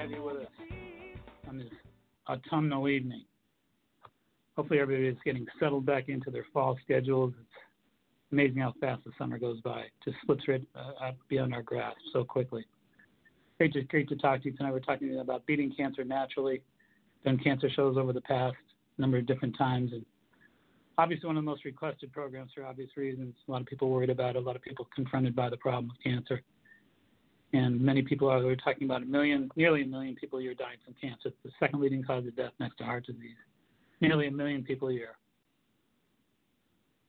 Have you with us on this autumnal evening. Hopefully, everybody is getting settled back into their fall schedules. It's amazing how fast the summer goes by. It Just slips right uh, beyond our grasp so quickly. Great to, great to talk to you tonight. We're talking about beating cancer naturally. Done cancer shows over the past number of different times, and obviously one of the most requested programs for obvious reasons. A lot of people worried about it. A lot of people confronted by the problem of cancer and many people are we're talking about a million, nearly a million people a year dying from cancer. It's the second leading cause of death next to heart disease. Nearly a million people a year.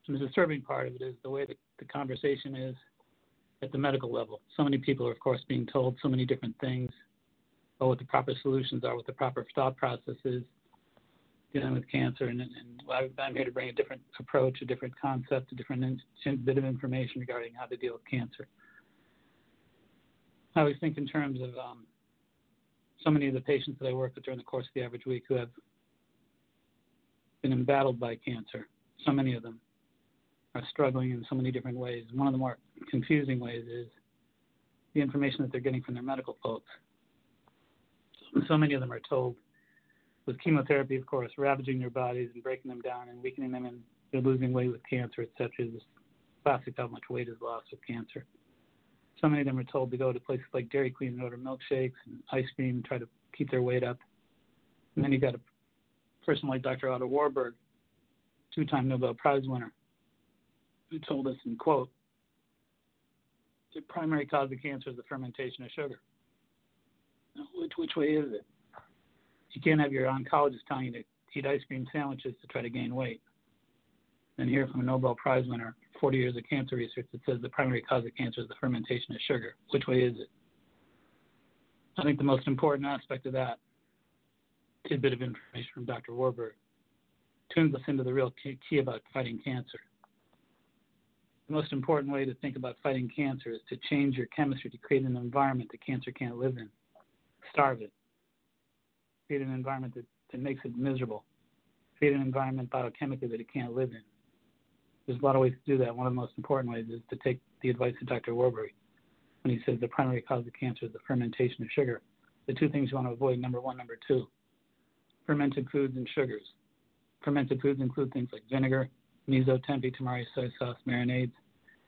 And the disturbing part of it is the way that the conversation is at the medical level. So many people are, of course, being told so many different things about what the proper solutions are, what the proper thought process is dealing with cancer. And, and I'm here to bring a different approach, a different concept, a different in, bit of information regarding how to deal with cancer. I always think in terms of um, so many of the patients that I work with during the course of the average week who have been embattled by cancer. So many of them are struggling in so many different ways. One of the more confusing ways is the information that they're getting from their medical folks. So many of them are told with chemotherapy, of course, ravaging their bodies and breaking them down and weakening them, and they're losing weight with cancer, etc. It's classic how much weight is lost with cancer. So many of them are told to go to places like Dairy Queen and order milkshakes and ice cream and try to keep their weight up. And then you got a person like Dr. Otto Warburg, two-time Nobel Prize winner, who told us, in quote, the primary cause of cancer is the fermentation of sugar. Now, which which way is it? You can't have your oncologist telling you to eat ice cream sandwiches to try to gain weight. And hear from a Nobel Prize winner, 40 years of cancer research, that says the primary cause of cancer is the fermentation of sugar. Which way is it? I think the most important aspect of that tidbit of information from Dr. Warburg tunes us into the real key, about fighting cancer. The most important way to think about fighting cancer is to change your chemistry to create an environment that cancer can't live in. Starve it. Create an environment that, that makes it miserable. Create an environment biochemically that it can't live in. There's a lot of ways to do that. One of the most important ways is to take the advice of Dr. Warburg when he says the primary cause of cancer is the fermentation of sugar. The two things you want to avoid, number one, number two, fermented foods and sugars. Fermented foods include things like vinegar, miso, tempeh, tamari, soy sauce, marinades,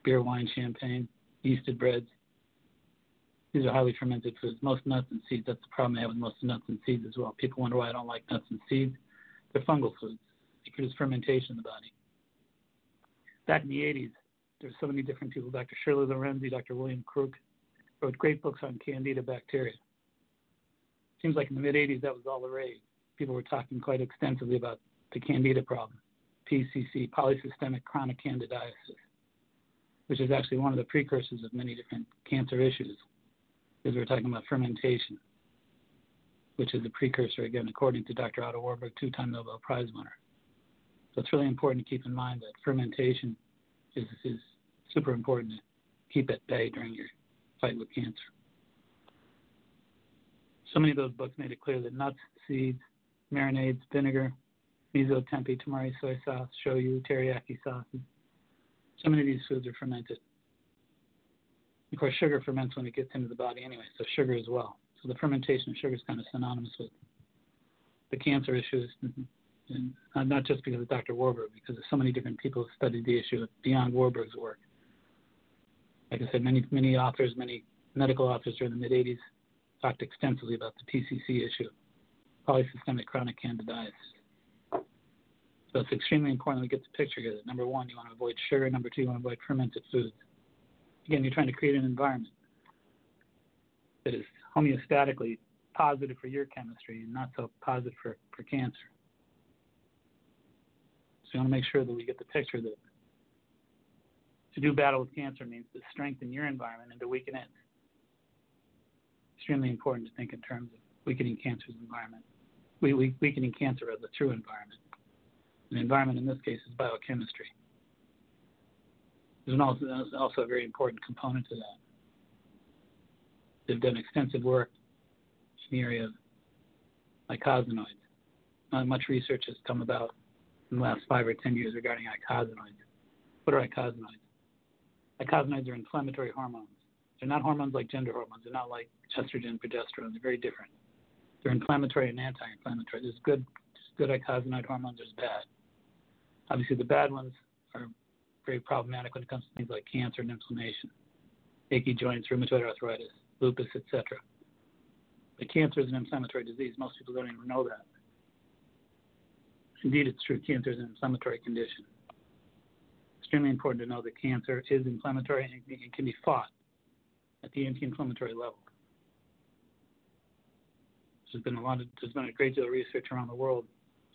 beer, wine, champagne, yeasted breads. These are highly fermented foods. Most nuts and seeds, that's the problem I have with most nuts and seeds as well. People wonder why I don't like nuts and seeds. They're fungal foods. They produce fermentation in the body. Back in the 80s, there's so many different people. Dr. Shirley Lorenzi, Dr. William Crook wrote great books on candida bacteria. Seems like in the mid 80s that was all the rage. People were talking quite extensively about the candida problem, PCC, polysystemic chronic candidiasis, which is actually one of the precursors of many different cancer issues, because we're talking about fermentation, which is a precursor, again, according to Dr. Otto Warburg, two time Nobel Prize winner. So it's really important to keep in mind that fermentation is, is super important to keep at bay during your fight with cancer. So many of those books made it clear that nuts, seeds, marinades, vinegar, miso, tempeh, tamari, soy sauce, shoyu, teriyaki sauces. So many of these foods are fermented. Of course, sugar ferments when it gets into the body anyway, so sugar as well. So the fermentation of sugar is kind of synonymous with the cancer issues. Mm-hmm. And uh, not just because of Dr. Warburg, because there's so many different people who studied the issue beyond Warburg's work. Like I said, many many authors, many medical authors during the mid 80s talked extensively about the PCC issue, polysystemic chronic candidiasis. So it's extremely important we get the picture here. Number one, you want to avoid sugar. Number two, you want to avoid fermented foods. Again, you're trying to create an environment that is homeostatically positive for your chemistry and not so positive for, for cancer. You want to make sure that we get the picture that to do battle with cancer means to strengthen your environment and to weaken it. Extremely important to think in terms of weakening cancer's environment. We, we, weakening cancer as a true environment. The environment in this case is biochemistry. There's also, there's also a very important component to that. They've done extensive work in the area of eicosanoids. Not much research has come about in the last five or ten years regarding eicosanoids. What are eicosanoids? Eicosanoids are inflammatory hormones. They're not hormones like gender hormones. They're not like estrogen, progesterone. They're very different. They're inflammatory and anti-inflammatory. There's good, there's good eicosanoid hormones. There's bad. Obviously, the bad ones are very problematic when it comes to things like cancer and inflammation, achy joints, rheumatoid arthritis, lupus, etc. But cancer is an inflammatory disease. Most people don't even know that. Indeed, it's true. Cancer is an inflammatory condition. Extremely important to know that cancer is inflammatory and can be fought at the anti-inflammatory level. There's been a lot of, there's been a great deal of research around the world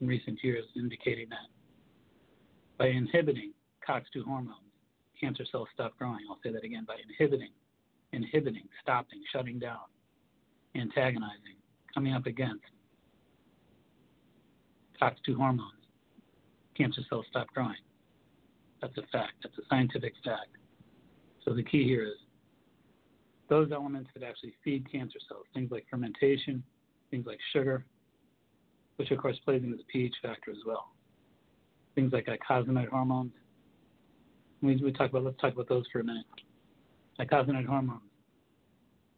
in recent years indicating that by inhibiting COX2 hormones, cancer cells stop growing. I'll say that again by inhibiting, inhibiting, stopping, shutting down, antagonizing, coming up against COX2 hormones, cancer cells stop growing. That's a fact. That's a scientific fact. So the key here is those elements that actually feed cancer cells, things like fermentation, things like sugar, which of course plays into the pH factor as well. Things like eicosanoid hormones. We, we talk about let's talk about those for a minute. Eicosanoid hormones.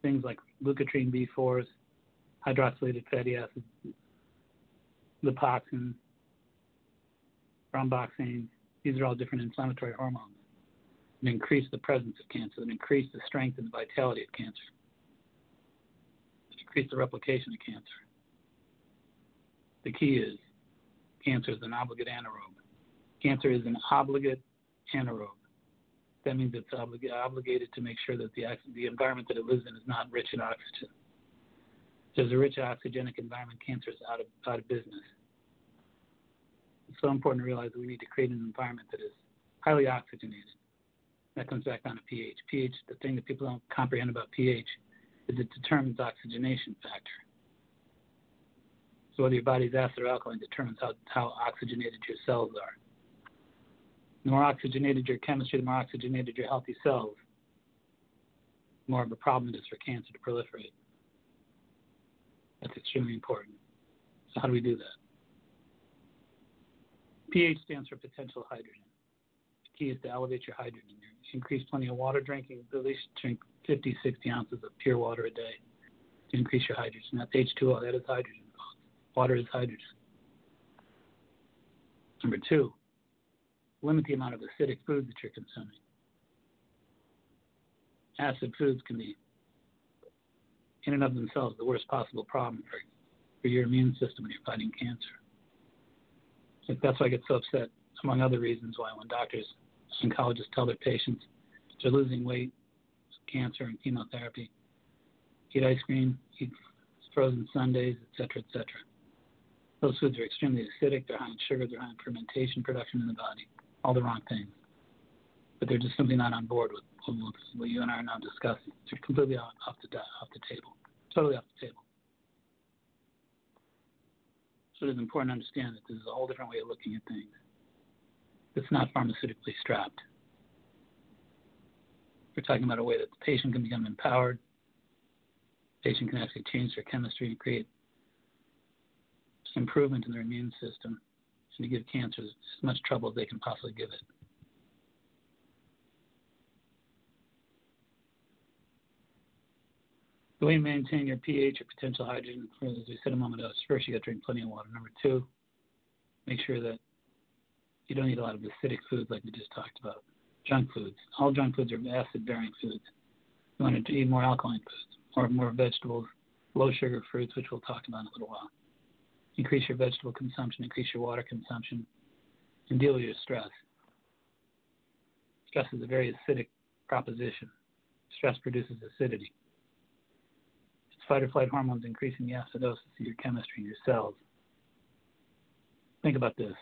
Things like leukotriene B4s, hydroxylated fatty acids, lipoxin, thromboxane. These are all different inflammatory hormones and increase the presence of cancer, and increase the strength and the vitality of cancer, increase the replication of cancer. The key is cancer is an obligate anaerobe. Cancer is an obligate anaerobe. That means it's oblig- obligated to make sure that the, the environment that it lives in is not rich in oxygen. There's a rich oxygenic environment, cancer is out of, out of business. It's so important to realize that we need to create an environment that is highly oxygenated. That comes back down to pH. pH, the thing that people don't comprehend about pH is it determines oxygenation factor. So whether your body's acid or alkaline determines how, how oxygenated your cells are. The more oxygenated your chemistry, the more oxygenated your healthy cells, the more of a problem it is for cancer to proliferate. That's extremely important. So how do we do that? pH stands for potential hydrogen. The key is to elevate your hydrogen. Increase plenty of water drinking. At least drink 50, 60 ounces of pure water a day to increase your hydrogen. That's H2O. That is hydrogen. Water is hydrogen. Number two, limit the amount of acidic foods that you're consuming. Acid foods can be, in and of themselves, the worst possible problem for, for your immune system when you're fighting cancer. That's why I get so upset, among other reasons, why when doctors, oncologists tell their patients they're losing weight, cancer, and chemotherapy, eat ice cream, eat frozen sundaes, etc., etc. Those foods are extremely acidic. They're high in sugar. They're high in fermentation production in the body. All the wrong things. But they're just simply not on board with, with what you and I are now discussing. They're completely off, off the off the table. Totally off the table. So it is important to understand that this is a whole different way of looking at things. It's not pharmaceutically strapped. We're talking about a way that the patient can become empowered. The patient can actually change their chemistry and create improvement in their immune system and to give cancer as much trouble as they can possibly give it. The way you maintain your pH or potential hydrogen, as we said a moment ago, first you got to drink plenty of water. Number two, Make sure that you don't eat a lot of acidic foods like we just talked about. Junk foods. All junk foods are acid bearing foods. You want to eat more alkaline foods, or more vegetables, low sugar fruits, which we'll talk about in a little while. Increase your vegetable consumption, increase your water consumption, and deal with your stress. Stress is a very acidic proposition. Stress produces acidity. Fight or flight hormones increasing the acidosis of your chemistry in your cells. Think about this.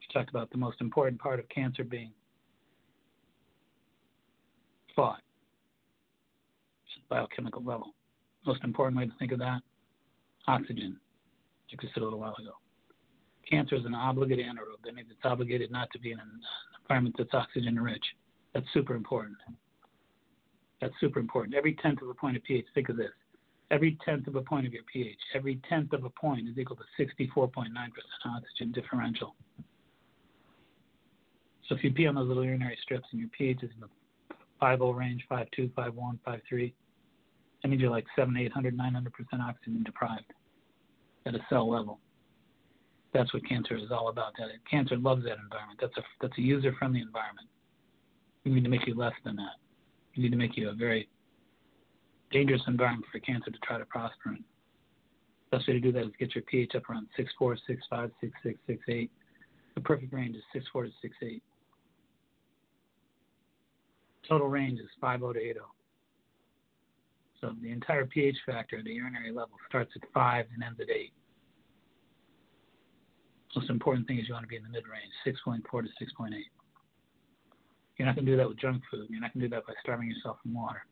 We talked about the most important part of cancer being thought, biochemical level. Most important way to think of that, oxygen, like we said a little while ago. Cancer is an obligate anaerobe. That means it's obligated not to be in an environment that's oxygen rich. That's super important. That's super important. Every tenth of a point of pH, think of this. Every tenth of a point of your pH, every tenth of a point is equal to 64.9% oxygen differential. So if you pee on those little urinary strips and your pH is in the 5.0 range, 5.2, 5.1, 5.3, that means you're like 7, 800, 900% oxygen deprived at a cell level. That's what cancer is all about. That cancer loves that environment. That's a that's a user-friendly environment. We need to make you less than that. We need to make you a very dangerous environment for cancer to try to prosper in. Best way to do that is get your pH up around 6.4, 6.5, 6.6, 6.8. The perfect range is 6.4 to 6.8. Total range is 5.0 to 8.0. So the entire pH factor the urinary level starts at 5 and ends at 8. Most important thing is you want to be in the mid range, 6.4 to 6.8. You're not going to do that with junk food. You're not going to do that by starving yourself from water.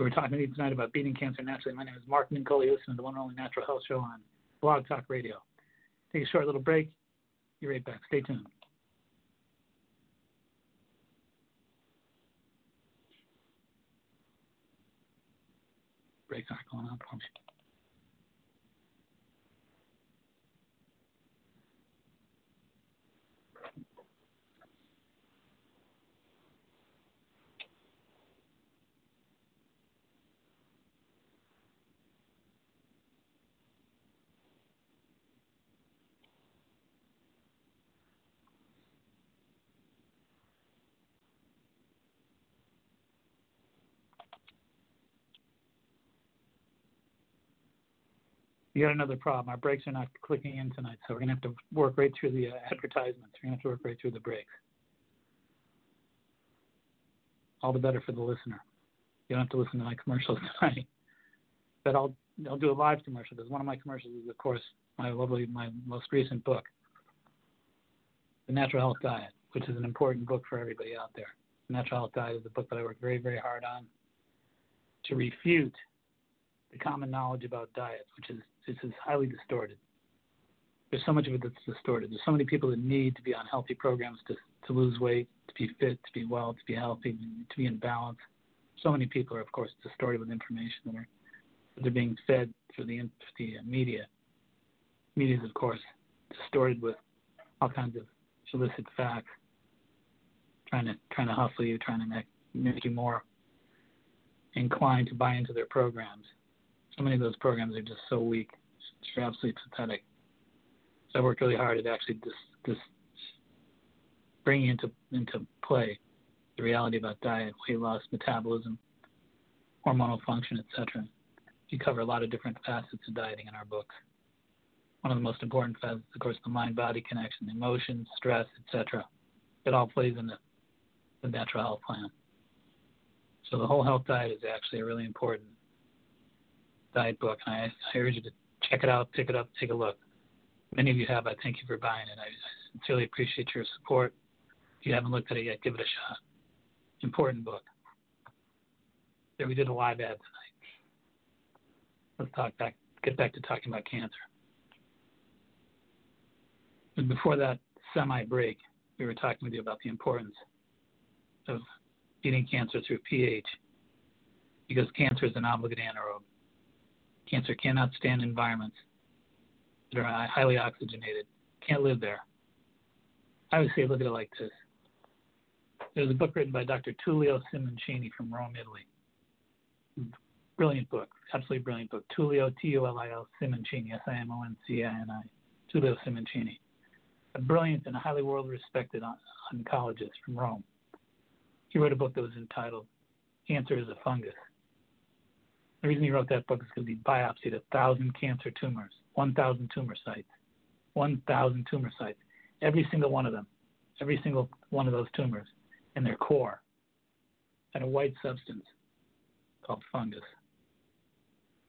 So we're talking to you tonight about beating cancer naturally. My name is Mark Mincolla. Listen to the one and only Natural Health Show on Blog Talk Radio. Take a short little break. You're right back. Stay tuned. Breaks aren't going on for me. We got another problem. Our brakes are not clicking in tonight, so we're to have to work right through the uh, advertisements. We're to have to work right through the breaks. All the better for the listener. You don't have to listen to my commercials tonight. But I'll I'll do a live commercial because one of my commercials is, of course, my lovely, my most recent book, The Natural Health Diet, which is an important book for everybody out there. The Natural Health Diet is a book that I work very, very hard on to refute the common knowledge about diets, which is this is highly distorted. There's so much of it that's distorted. There's so many people that need to be on healthy programs to to lose weight, to be fit, to be well, to be healthy, to be in balance. So many people are, of course, distorted with information that are they're being fed through the the media. Media is, of course, distorted with all kinds of illicit facts, trying to trying to hustle you, trying to make make you more inclined to buy into their programs so many of those programs are just so weak. It's absolutely pathetic. So I worked really hard at actually just just bringing into into play the reality about diet, weight loss, metabolism, hormonal function, etc. We cover a lot of different facets of dieting in our book. One of the most important facets, of course, the mind-body connection, emotions, stress, etc. It all plays in the, the natural health plan. So the whole health diet is actually a really important diet book, and I, I urge you to check it out, pick it up, take a look. Many of you have. I thank you for buying it. I, I sincerely appreciate your support. If you haven't looked at it yet, give it a shot. Important book. There, we did a live ad tonight. Let's talk back. Get back to talking about cancer. But before that semi break, we were talking with you about the importance of beating cancer through pH because cancer is an obligate anaerobe. Cancer cannot stand environments that are highly oxygenated. Can't live there. I would say look at it like this. There's a book written by Dr. Tullio Simoncini from Rome, Italy. Brilliant book, absolutely brilliant book. Tullio T U L I O Simoncini, S I M O N C I N I, Tullio Simoncini, a brilliant and highly world respected oncologist from Rome. He wrote a book that was entitled Cancer is a Fungus. The reason he wrote that book is because he biopsied a thousand cancer tumors, 1,000 tumor sites, 1,000 tumor sites, every single one of them, every single one of those tumors in their core had a white substance called fungus.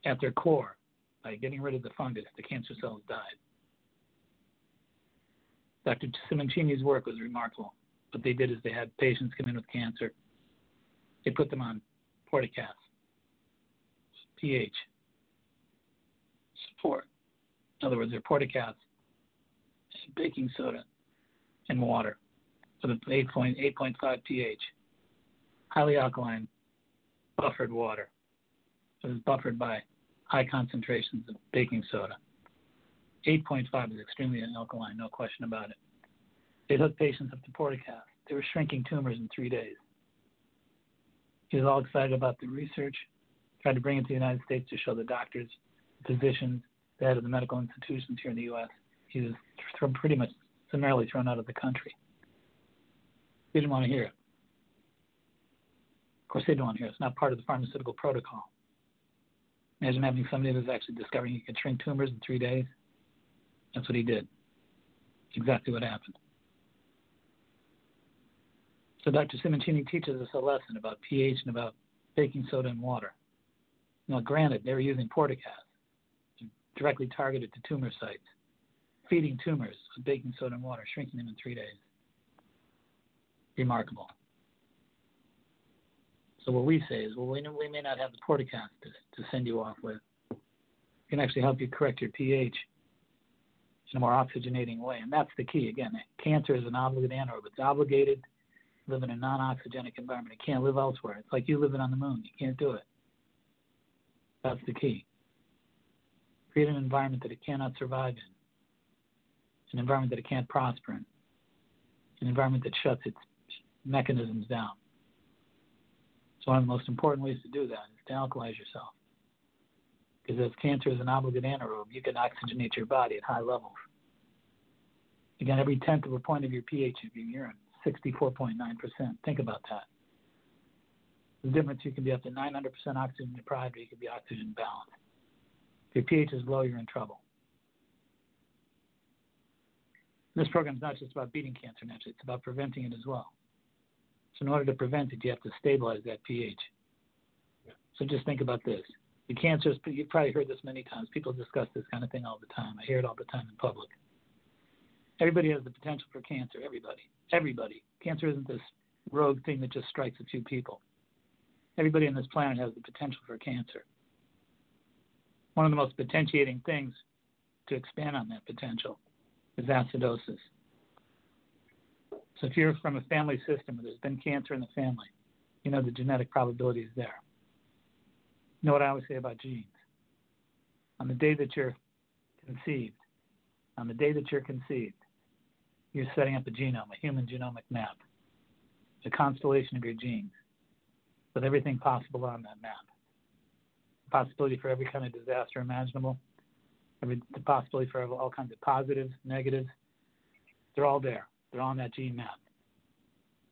At their core, by getting rid of the fungus, the cancer cells died. Dr. Simoncini's work was remarkable. What they did is they had patients come in with cancer. They put them on Port-a-Cath, pH, support. In other words, they're baking soda, and water with an 8.8.5 pH, highly alkaline, buffered water. It was buffered by high concentrations of baking soda. 8.5 is extremely alkaline, no question about it. They hooked patients up to Port-a-Cath. They were shrinking tumors in three days. He was all excited about the research, tried to bring it to the United States to show the doctors, physicians, the head of the medical institutions here in the U.S. He was th- pretty much summarily thrown out of the country. They didn't want to hear it. Of course, they don't want to hear it. It's not part of the pharmaceutical protocol. Imagine having somebody who's actually discovering you can shrink tumors in three days. That's what he did. Exactly what happened. So Dr. Simoncini teaches us a lesson about pH and about baking soda and water. Now, granted, they were using Port-a-Cath directly targeted to tumor sites, feeding tumors with baking soda and water, shrinking them in three days. Remarkable. So what we say is, well, we, we may not have the portacast to, to send you off with. We can actually help you correct your pH in a more oxygenating way, and that's the key. Again, cancer is an obligate anaerobe. It's obligated to live in a non-oxygenic environment. It can't live elsewhere. It's like you living on the moon. You can't do it. That's the key. Create an environment that it cannot survive in, an environment that it can't prosper in, an environment that shuts its mechanisms down. So one of the most important ways to do that is to alkalize yourself. Because as cancer is an obligate anaerobe, you can oxygenate your body at high levels. Again, every tenth of a point of your pH of your urine, 64.9%. Think about that. The difference, you can be up to 900% oxygen deprived or you can be oxygen balanced. If your pH is low, you're in trouble. This program is not just about beating cancer naturally, it's about preventing it as well. So in order to prevent it, you have to stabilize that pH. So just think about this. The cancer is, you've probably heard this many times. People discuss this kind of thing all the time. I hear it all the time in public. Everybody has the potential for cancer. Everybody. Everybody. Cancer isn't this rogue thing that just strikes a few people. Everybody on this planet has the potential for cancer. One of the most potentiating things to expand on that potential is acidosis. So if you're from a family system where there's been cancer in the family, you know the genetic probability is there. You know what I always say about genes? On the day that you're conceived, on the day that you're conceived, you're setting up a genome, a human genomic map, the constellation of your genes, with everything possible on that map. Possibility for every kind of disaster imaginable, every the possibility for all kinds of positives, negatives. They're all there. They're on that gene map.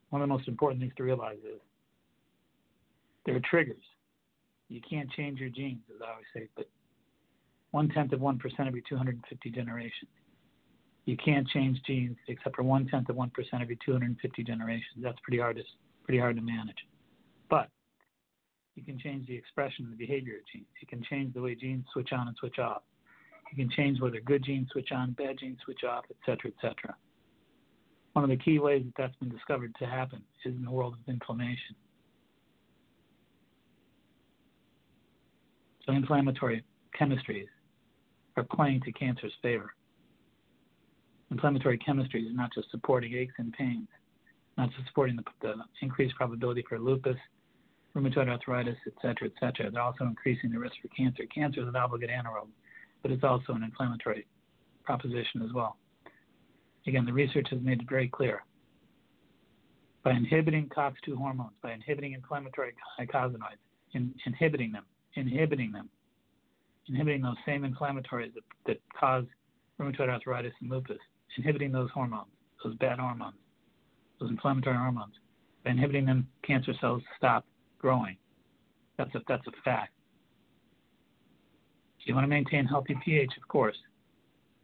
One of the most important things to realize is there are triggers. You can't change your genes, as I always say, but one tenth of one percent every 250 generations. You can't change genes except for one tenth of one percent every 250 generations. That's pretty hard to pretty hard to manage. But you can change the expression and the behavior of genes. You can change the way genes switch on and switch off. You can change whether good genes switch on, bad genes switch off, et cetera, et cetera. One of the key ways that that's been discovered to happen is in the world of inflammation. So inflammatory chemistries are playing to cancer's favor. Inflammatory chemistries are not just supporting aches and pains, not just supporting the, the increased probability for lupus, rheumatoid arthritis, et cetera, et cetera. They're also increasing the risk for cancer. Cancer is an obligate anaerobe, but it's also an inflammatory proposition as well. Again, the research has made it very clear. By inhibiting COX2 hormones, by inhibiting inflammatory eicosanoids, in, inhibiting them, inhibiting them, inhibiting those same inflammatories that, that cause rheumatoid arthritis and lupus, inhibiting those hormones, those bad hormones, those inflammatory hormones. By inhibiting them, cancer cells stop growing. That's a, that's a fact. You want to maintain healthy pH, of course.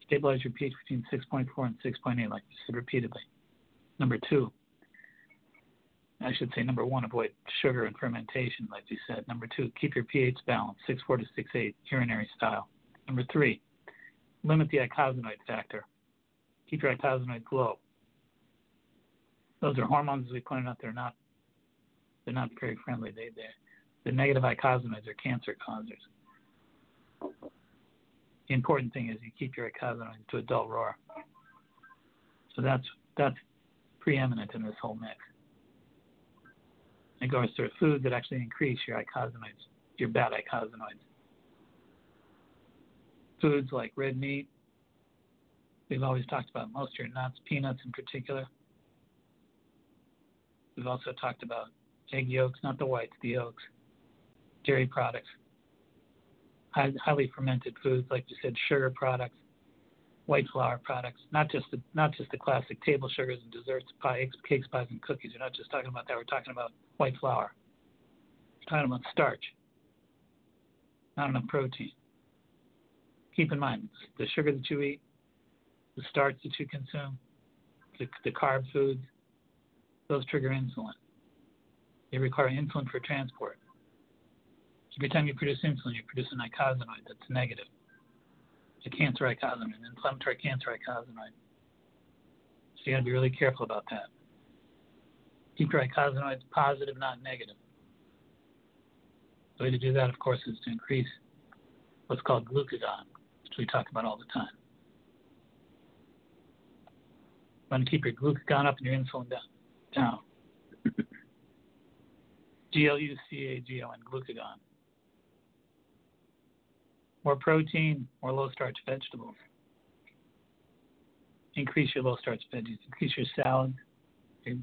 Stabilize your pH between 6.4 and 6.8, like we said repeatedly. Number two, I should say number one, avoid sugar and fermentation, like we said. Number two, keep your pH balanced, 6.4 to 6.8, urinary style. Number three, limit the eicosanoid factor. Keep your eicosanoids low. Those are hormones, as we pointed out. They're not they're not very friendly. They they the negative eicosanoids are cancer causers. The important thing is you keep your eicosanoids to a dull roar. So that's that's preeminent in this whole mix. It goes to foods that actually increase your eicosanoids, your bad eicosanoids. Foods like red meat. We've always talked about most of your nuts, peanuts in particular. We've also talked about egg yolks, not the whites, the yolks, dairy products, highly fermented foods, like you said, sugar products, white flour products, not just the not just the classic table sugars and desserts, pie, cakes, pies, and cookies. We're not just talking about that. We're talking about white flour. We're talking about starch, not enough protein. Keep in mind the sugar that you eat, the starch that you consume, the, the carb foods, those trigger insulin. They require insulin for transport. Every time you produce insulin, you produce an eicosanoid that's negative. A cancer eicosanoid, an inflammatory cancer eicosanoid. So you got to be really careful about that. Keep your eicosanoids positive, not negative. The way to do that, of course, is to increase what's called glucagon, which we talk about all the time. You want to keep your glucagon up and your insulin down. down. G-L-U-C-A-G-O-N, glucagon. More protein, more low starch vegetables. Increase your low starch veggies. Increase your salads, your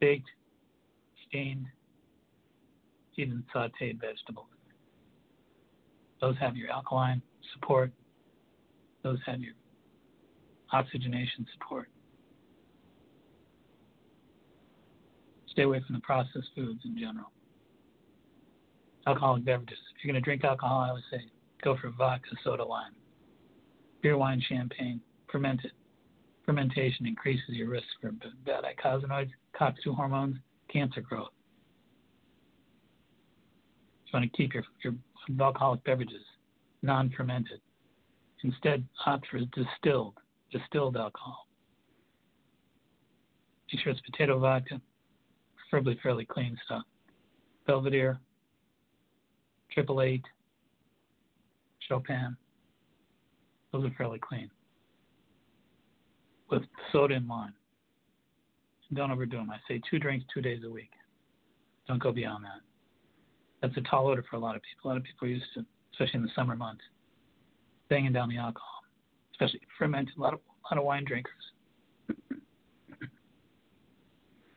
baked, steamed, even sauteed vegetables. Those have your alkaline support. Those have your oxygenation support. Stay away from the processed foods in general. Alcoholic beverages. If you're going to drink alcohol, I would say go for vodka, soda, wine. Beer, wine, champagne, fermented. Fermentation increases your risk for bad eicosanoids, COX2 hormones, cancer growth. You want to keep your, your alcoholic beverages non-fermented. Instead, opt for distilled, distilled alcohol. Make sure it's potato vodka, preferably fairly clean stuff. Belvedere, Triple Eight, Chopin. Those are fairly clean. With soda and wine. Don't overdo them. I say two drinks two days a week. Don't go beyond that. That's a tall order for a lot of people. A lot of people are used to, especially in the summer months, banging down the alcohol, especially fermented. A lot of a lot of wine drinkers.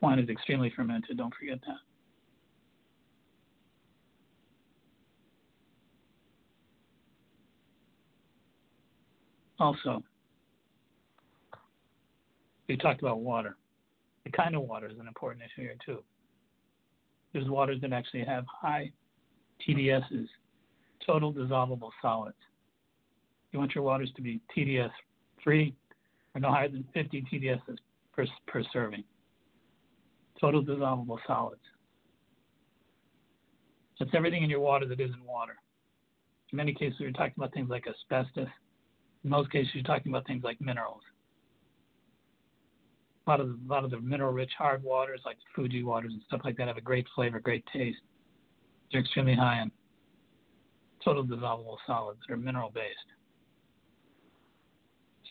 Wine is extremely fermented. Don't forget that. Also, we talked about water. The kind of water is an important issue here too. There's waters that actually have high TDSs, total dissolvable solids. You want your waters to be TDS free or no higher than 50 TDSs per, per serving. Total dissolvable solids. That's everything in your water that isn't water. In many cases, we're talking about things like asbestos, in most cases, you're talking about things like minerals. A lot of the, a lot of the mineral-rich hard waters, like Fiji waters and stuff like that, have a great flavor, great taste. They're extremely high in total dissolvable solids that are mineral-based.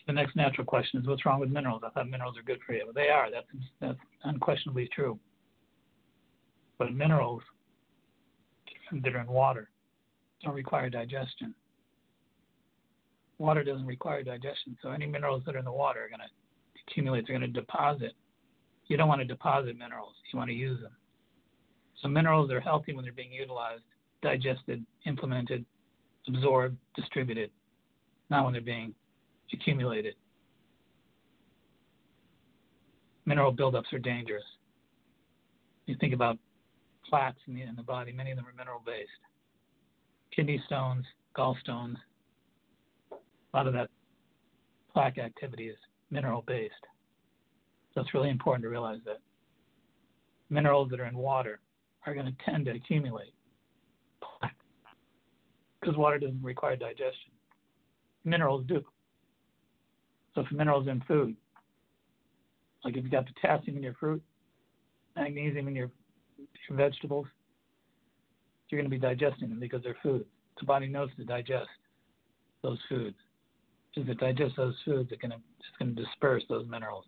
The next natural question is, what's wrong with minerals? I thought minerals are good for you. Well, they are. That's that's unquestionably true. But minerals that are in water don't require digestion water doesn't require digestion, so any minerals that are in the water are going to accumulate. They're going to deposit. You don't want to deposit minerals. You want to use them. So minerals are healthy when they're being utilized digested, implemented, absorbed, distributed, not when they're being accumulated. Mineral buildups are dangerous. You think about plaques in the, in the body, many of them are mineral based. Kidney stones, gallstones, a lot of that plaque activity is mineral based. So it's really important to realize that minerals that are in water are going to tend to accumulate plaque because water doesn't require digestion. Minerals do. So if minerals in food, like if you've got potassium in your fruit, magnesium in your, your vegetables, you're going to be digesting them because they're food. The body knows to digest those foods. As it digests those foods, it can, it's going to disperse those minerals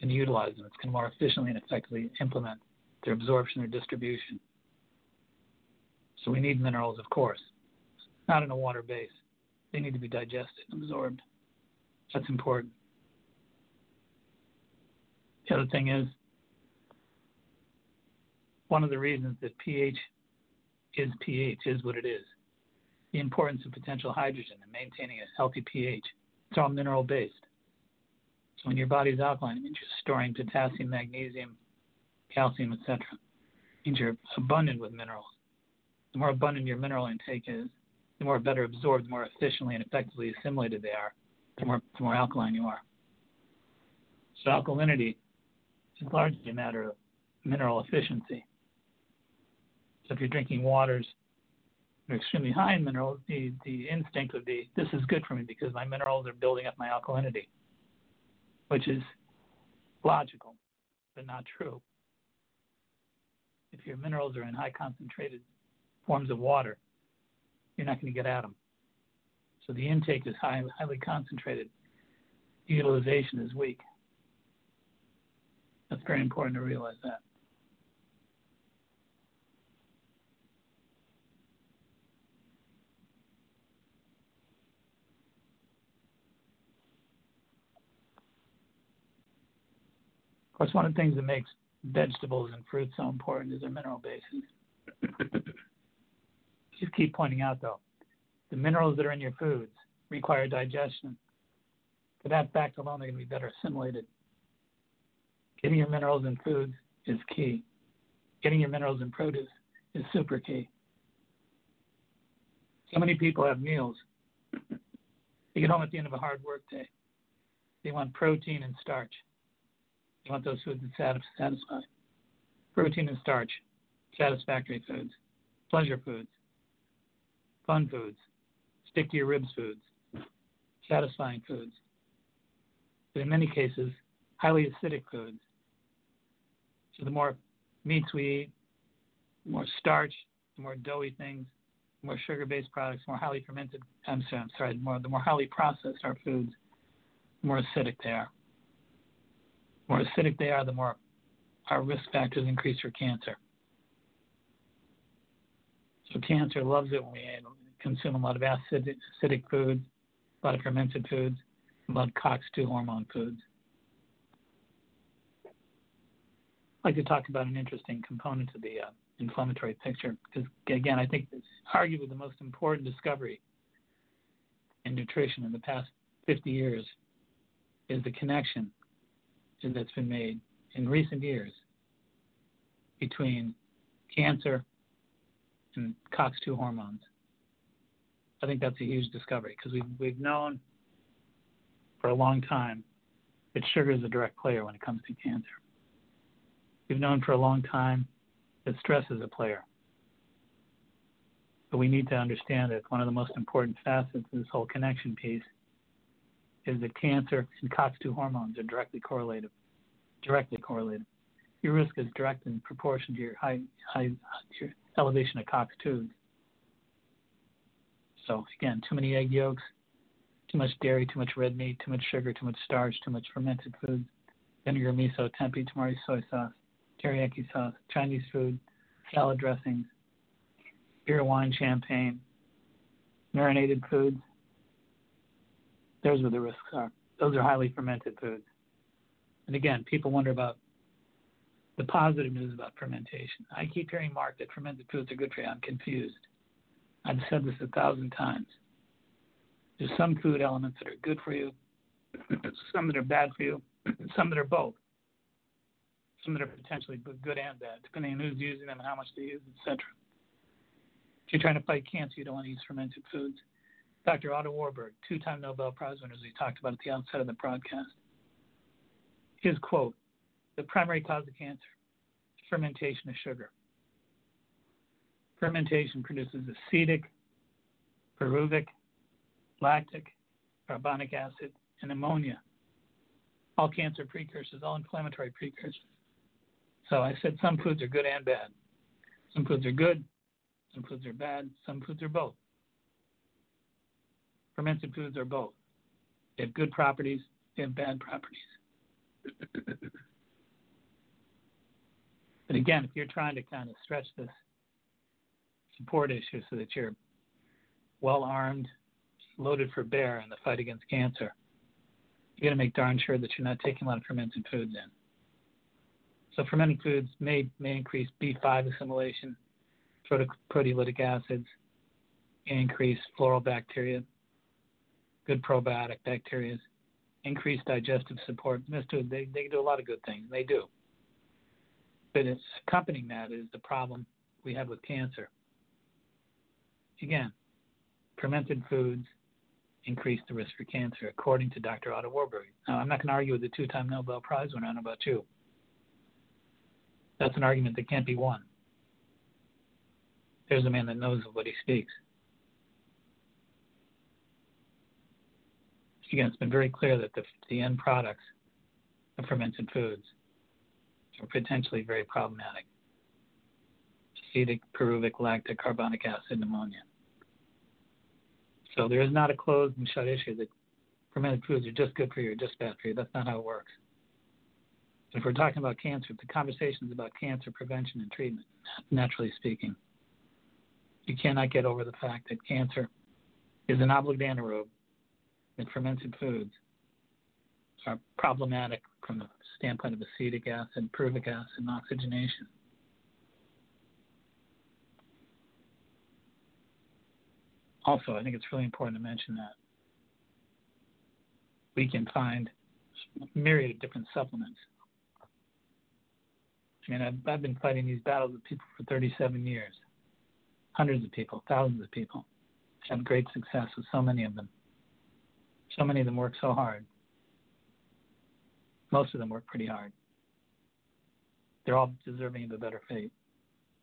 and utilize them. It's going to more efficiently and effectively implement their absorption or distribution. So we need minerals, of course, not in a water base. They need to be digested absorbed. That's important. The other thing is, one of the reasons that pH is pH is what it is. The importance of potential hydrogen and maintaining a healthy pH. It's all mineral based. So when your body's alkaline, it means you're storing potassium, magnesium, calcium, etc. It means you're abundant with minerals. The more abundant your mineral intake is, the more better absorbed, more efficiently and effectively assimilated they are, the more, the more alkaline you are. So alkalinity is largely a matter of mineral efficiency. So if you're drinking waters that are extremely high in minerals, the, the instinct would be, this is good for me because my minerals are building up my alkalinity, which is logical, but not true. If your minerals are in high concentrated forms of water, you're not going to get at them. So the intake is high, highly concentrated. Utilization is weak. That's very important to realize that. Of course, one of the things that makes vegetables and fruits so important is their mineral bases. Just keep pointing out, though, the minerals that are in your foods require digestion. For that fact alone, they're going to be better assimilated. Getting your minerals in foods is key. Getting your minerals in produce is super key. So many people have meals. They get home at the end of a hard work day. They want protein and starch. They want those foods that satisfy. Protein and starch, satisfactory foods, pleasure foods, fun foods, stick to your ribs foods, satisfying foods. But in many cases, highly acidic foods. So the more meats we eat, the more starch, the more doughy things, the more sugar-based products, the more highly fermented. I'm sorry, I'm sorry. The more the more highly processed our foods, the more acidic they are. The more acidic they are, the more our risk factors increase for cancer. So cancer loves it when we consume a lot of acid, acidic foods, a lot of fermented foods, a lot of COX-2 hormone foods. I'd like to talk about an interesting component of the uh, inflammatory picture because, again, I think it's arguably the most important discovery in nutrition in the past 50 years is the connection that's been made in recent years between cancer and COX2 hormones. I think that's a huge discovery because we've, we've known for a long time that sugar is a direct player when it comes to cancer. We've known for a long time that stress is a player. But we need to understand that one of the most important facets of this whole connection piece is that cancer and COX2 hormones are directly correlated. Directly correlated. Your risk is direct in proportion to your high, high your elevation of COX2s. So again, too many egg yolks, too much dairy, too much red meat, too much sugar, too much starch, too much fermented foods, vinegar, miso, tempeh, tamari soy sauce, teriyaki sauce, Chinese food, salad dressings, beer, wine, champagne, marinated foods. There's where the risks are. Those are highly fermented foods. And again, people wonder about the positive news about fermentation. I keep hearing Mark that fermented foods are good for you. I'm confused. I've said this a thousand times. There's some food elements that are good for you, some that are bad for you, some that are both. Some that are potentially both good and bad, depending on who's using them and how much they use, etc. If you're trying to fight cancer, you don't want to use fermented foods. Dr. Otto Warburg, two-time Nobel Prize winner, as we talked about at the outset of the broadcast. His quote, the primary cause of cancer, fermentation of sugar. Fermentation produces acetic, pyruvic, lactic, carbonic acid, and ammonia. All cancer precursors, all inflammatory precursors. So I said some foods are good and bad. Some foods are good, some foods are bad, some foods are both. Fermented foods are both. They have good properties, they have bad properties. but again, if you're trying to kind of stretch this support issue so that you're well armed, loaded for bear in the fight against cancer, you got to make darn sure that you're not taking a lot of fermented foods in. So fermented foods may may increase B5 assimilation, proteolytic acids, increase floral bacteria, good probiotic bacteria, increase digestive support. They, they do a lot of good things. They do. But it's accompanying that is the problem we have with cancer. Again, fermented foods increase the risk for cancer, according to Dr. Otto Warburg. Now, I'm not going to argue with the two time Nobel Prize winner. About you. That's an argument that can't be won. There's a man that knows of what he speaks. Again, it's been very clear that the, the end products of fermented foods are potentially very problematic. Acetic, pyruvic, lactic, carbonic acid, and ammonia. So there is not a closed and shut issue that fermented foods are just good for you or just bad for you. That's not how it works. If we're talking about cancer, the conversation is about cancer prevention and treatment, naturally speaking. You cannot get over the fact that cancer is an obligate anaerobe and fermented foods are problematic from the standpoint of acetic acid, and pyruvic acid, and oxygenation. Also, I think it's really important to mention that we can find myriad of different supplements. I mean, I've, I've been fighting these battles with people for 37 years, hundreds of people, thousands of people. I've had great success with so many of them. So many of them work so hard. Most of them work pretty hard. They're all deserving of a better fate.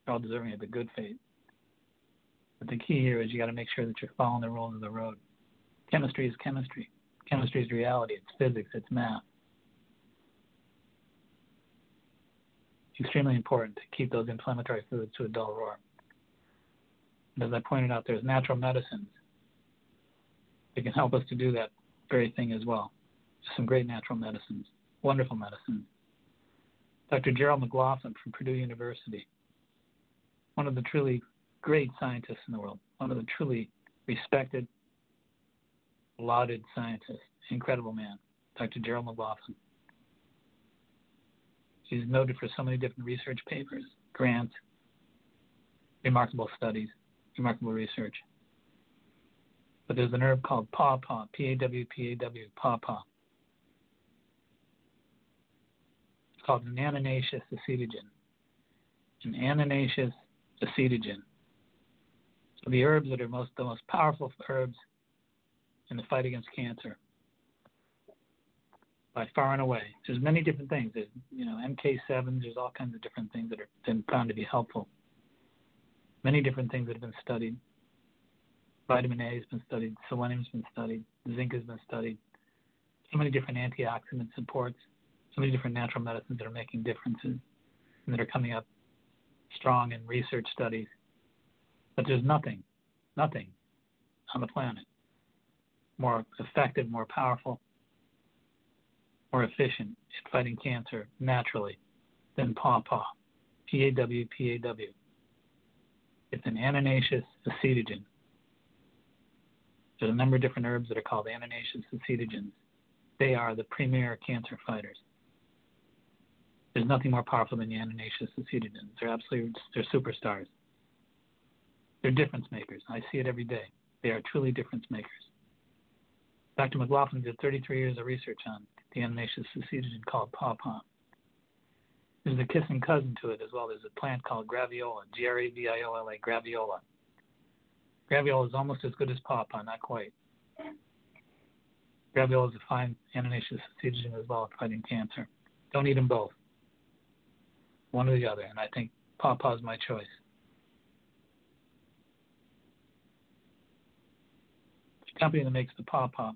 They're all deserving of a good fate. But the key here is you got to make sure that you're following the rules of the road. Chemistry is chemistry. Chemistry is reality. It's physics. It's math. Extremely important to keep those inflammatory foods to a dull roar. And as I pointed out, there's natural medicines that can help us to do that very thing as well. Some great natural medicines, wonderful medicines. Dr. Gerald McLaughlin from Purdue University, one of the truly great scientists in the world, one of the truly respected, lauded scientists, incredible man, Dr. Gerald McLaughlin. He's noted for so many different research papers, grants, remarkable studies, remarkable research. But there's an herb called Paw Paw, pawpaw, P-A-W, P-A-W, pawpaw. It's called an annonaceous acetogen. An annonaceous acetogen. The herbs that are most the most powerful herbs in the fight against cancer by far and away. There's many different things. There's you know MK7. There's all kinds of different things that are been found to be helpful. Many different things that have been studied. Vitamin A has been studied, selenium has been studied, zinc has been studied. So many different antioxidant supports, so many different natural medicines that are making differences and that are coming up strong in research studies. But there's nothing, nothing on the planet more effective, more powerful, more efficient at fighting cancer naturally than pawpaw. P A W P A W. It's an annonaceous acetogen. There's a number of different herbs that are called annonaceous acetogens. They are the premier cancer fighters. There's nothing more powerful than the annonaceous acetogens. They're absolutely they're superstars. They're difference makers. I see it every day. They are truly difference makers. Dr. McLaughlin did 33 years of research on the Annonaceous sacidin called pawpaw. There's a kissing cousin to it as well. There's a plant called graviola, G-R-A-V-I-O-L-A, graviola. Graviola is almost as good as pawpaw, not quite. Graviola is a fine annonaceous sacidin as well fighting cancer. Don't eat them both. One or the other, and I think pawpaw is my choice. The company that makes the pawpaw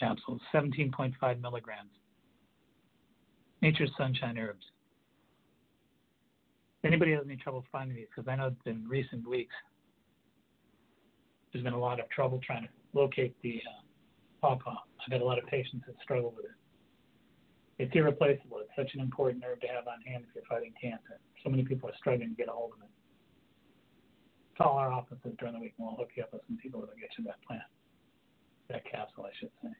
capsules, 17.5 milligrams. Nature's Sunshine Herbs. If anybody has any trouble finding these, because I know in recent weeks there's been a lot of trouble trying to locate the uh, pawpaw. I've had a lot of patients that struggle with it. It's irreplaceable. It's such an important herb to have on hand if you're fighting cancer. So many people are struggling to get a hold of it. Call our offices during the week and we'll hook you up with some people that'll get you that plant. That capsule, I should say.